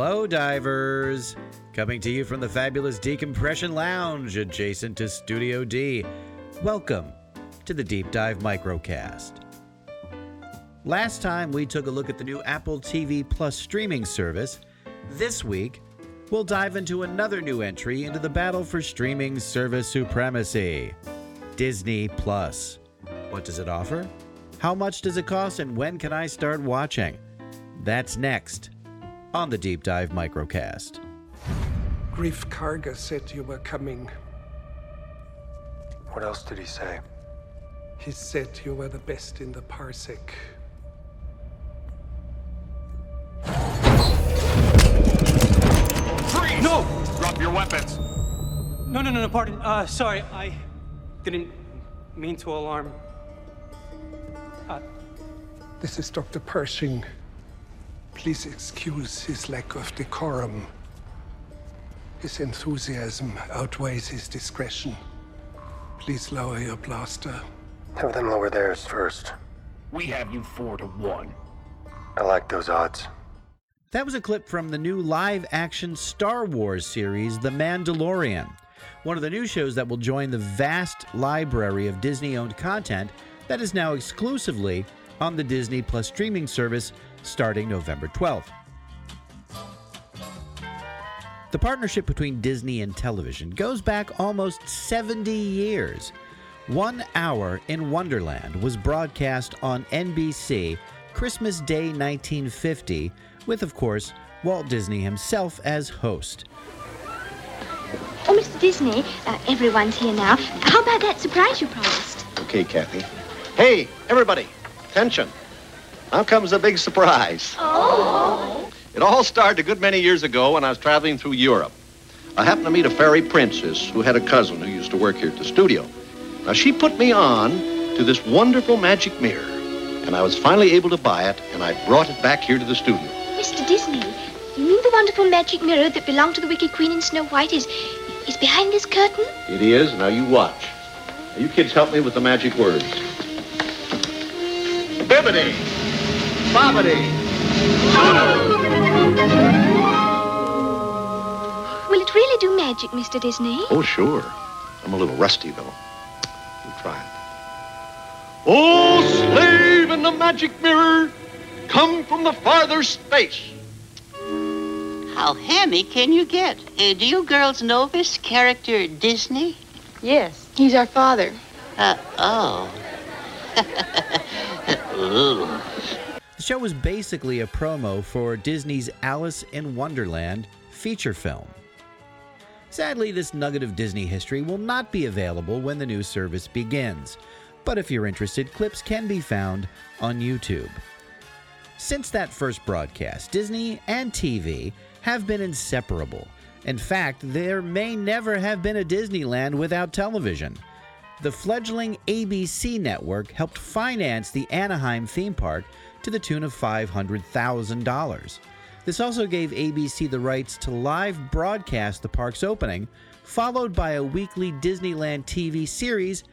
Hello, divers! Coming to you from the fabulous Decompression Lounge adjacent to Studio D. Welcome to the Deep Dive Microcast. Last time we took a look at the new Apple TV Plus streaming service. This week, we'll dive into another new entry into the battle for streaming service supremacy Disney Plus. What does it offer? How much does it cost, and when can I start watching? That's next on the Deep Dive Microcast. Greef Karga said you were coming. What else did he say? He said you were the best in the parsec. Freeze! No! Drop your weapons. No, no, no, no, pardon. Uh, sorry, I didn't mean to alarm. This is Dr. Pershing. Please excuse his lack of decorum. His enthusiasm outweighs his discretion. Please lower your blaster. Have them lower theirs first. We have you four to one. I like those odds. That was a clip from the new live action Star Wars series, The Mandalorian, one of the new shows that will join the vast library of Disney owned content that is now exclusively on the Disney Plus streaming service starting November 12th. The partnership between Disney and television goes back almost 70 years. One Hour in Wonderland was broadcast on NBC Christmas Day 1950, with, of course, Walt Disney himself as host. Oh, Mr. Disney, uh, everyone's here now. How about that surprise you promised? Okay, Kathy. Hey, everybody, attention. Now comes the big surprise. Oh. It all started a good many years ago when I was traveling through Europe. I happened to meet a fairy princess who had a cousin who used to work here at the studio. Now, she put me on to this wonderful magic mirror, and I was finally able to buy it, and I brought it back here to the studio. Mr. Disney, you mean the wonderful magic mirror that belonged to the Wicked Queen in Snow White is is behind this curtain? It is. Now, you watch. Now, you kids help me with the magic words. Bibbity, bobbity. Will it really do magic, Mr. Disney? Oh, sure. I'm a little rusty, though. We'll try it. Oh, slave in the magic mirror, come from the farther space. How hammy can you get? Uh, do you girls know this character, Disney? Yes, he's our father. Uh, oh. Ooh. The show was basically a promo for Disney's Alice in Wonderland feature film. Sadly, this nugget of Disney history will not be available when the new service begins, but if you're interested, clips can be found on YouTube. Since that first broadcast, Disney and TV have been inseparable. In fact, there may never have been a Disneyland without television. The fledgling ABC network helped finance the Anaheim theme park to the tune of $500,000. This also gave ABC the rights to live broadcast the park's opening, followed by a weekly Disneyland TV series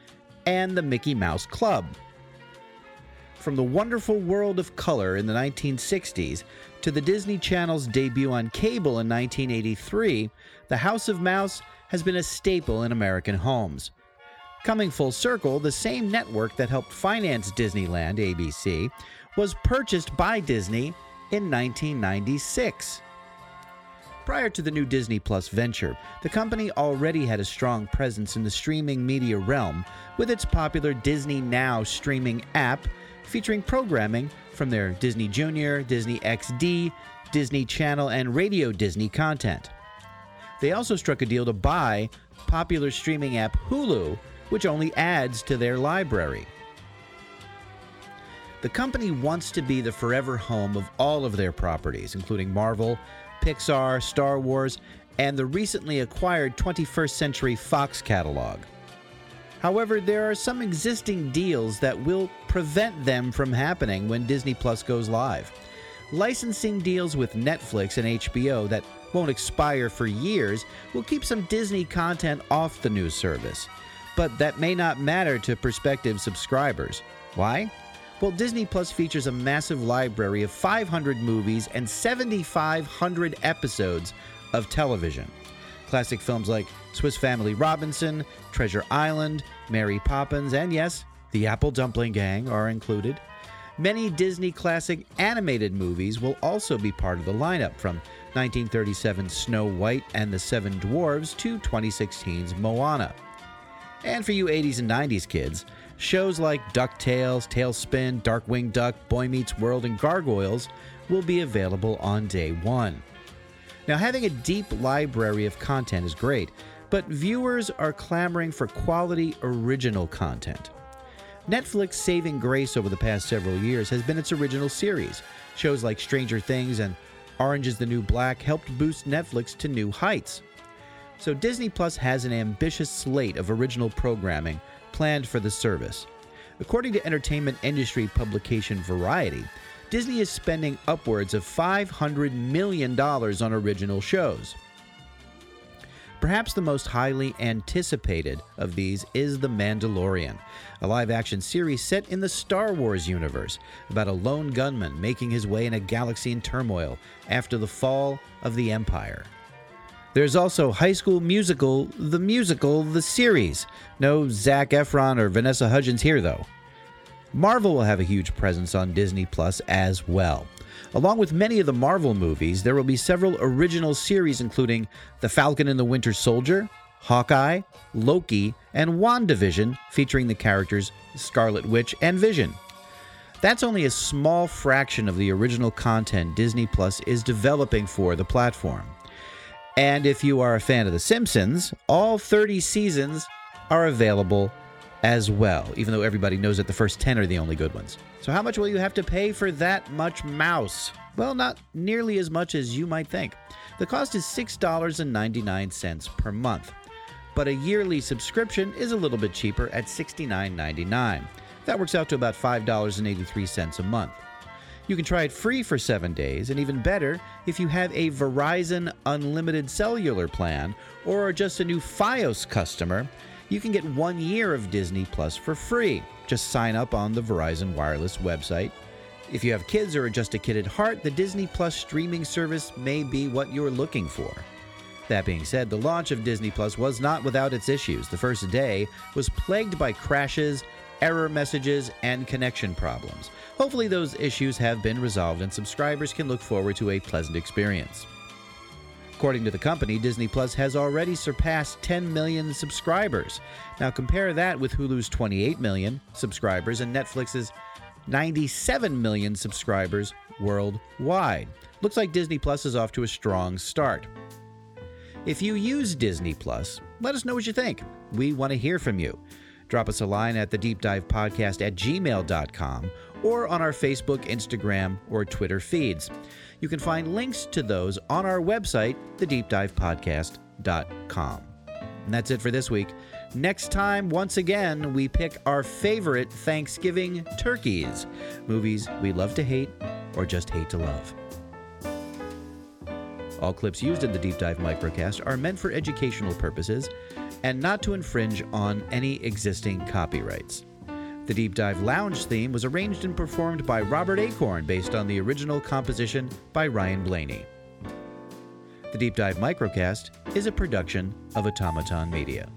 and the Mickey Mouse Club. From the wonderful world of color in the 1960s to the Disney Channel's debut on cable in 1983, the House of Mouse has been a staple in American homes. Coming full circle, the same network that helped finance Disneyland, ABC, was purchased by Disney in 1996. Prior to the new Disney Plus venture, the company already had a strong presence in the streaming media realm with its popular Disney Now streaming app featuring programming from their Disney Junior, Disney XD, Disney Channel, and Radio Disney content. They also struck a deal to buy popular streaming app Hulu, which only adds to their library. The company wants to be the forever home of all of their properties, including Marvel, Pixar, Star Wars, and the recently acquired 21st Century Fox catalog. However, there are some existing deals that will prevent them from happening when Disney Plus goes live. Licensing deals with Netflix and HBO that won't expire for years will keep some Disney content off the new service. But that may not matter to prospective subscribers. Why? Well, Disney Plus features a massive library of 500 movies and 7,500 episodes of television. Classic films like Swiss Family Robinson, Treasure Island, Mary Poppins, and yes, The Apple Dumpling Gang are included. Many Disney classic animated movies will also be part of the lineup, from 1937's Snow White and the Seven Dwarves to 2016's Moana. And for you 80s and 90s kids, shows like DuckTales, TaleSpin, Darkwing Duck, Boy Meets World, and Gargoyles will be available on day one. Now, having a deep library of content is great, but viewers are clamoring for quality original content. Netflix's saving grace over the past several years has been its original series. Shows like Stranger Things and Orange is the New Black helped boost Netflix to new heights. So Disney Plus has an ambitious slate of original programming planned for the service. According to entertainment industry publication Variety, Disney is spending upwards of $500 million on original shows. Perhaps the most highly anticipated of these is The Mandalorian, a live action series set in the Star Wars universe about a lone gunman making his way in a galaxy in turmoil after the fall of the Empire. There's also High School Musical, the musical, the series. No Zac Efron or Vanessa Hudgens here, though. Marvel will have a huge presence on Disney Plus as well. Along with many of the Marvel movies, there will be several original series including The Falcon and the Winter Soldier, Hawkeye, Loki, and WandaVision featuring the characters Scarlet Witch and Vision. That's only a small fraction of the original content Disney Plus is developing for the platform. And if you are a fan of The Simpsons, all 30 seasons are available as well, even though everybody knows that the first 10 are the only good ones. So, how much will you have to pay for that much mouse? Well, not nearly as much as you might think. The cost is $6.99 per month, but a yearly subscription is a little bit cheaper at $69.99. That works out to about $5.83 a month. You can try it free for seven days, and even better, if you have a Verizon Unlimited Cellular plan or are just a new Fios customer, you can get one year of Disney Plus for free. Just sign up on the Verizon Wireless website. If you have kids or are just a kid at heart, the Disney Plus streaming service may be what you're looking for. That being said, the launch of Disney Plus was not without its issues. The first day was plagued by crashes, error messages, and connection problems. Hopefully, those issues have been resolved and subscribers can look forward to a pleasant experience. According to the company, Disney Plus has already surpassed 10 million subscribers. Now compare that with Hulu's 28 million subscribers and Netflix's 97 million subscribers worldwide. Looks like Disney Plus is off to a strong start. If you use Disney Plus, let us know what you think. We want to hear from you. Drop us a line at the Deep Dive Podcast at gmail.com or on our Facebook, Instagram, or Twitter feeds. You can find links to those on our website, thedeepdivepodcast.com. And that's it for this week. Next time, once again, we pick our favorite Thanksgiving turkeys movies we love to hate or just hate to love. All clips used in the Deep Dive Microcast are meant for educational purposes and not to infringe on any existing copyrights. The Deep Dive Lounge theme was arranged and performed by Robert Acorn based on the original composition by Ryan Blaney. The Deep Dive Microcast is a production of Automaton Media.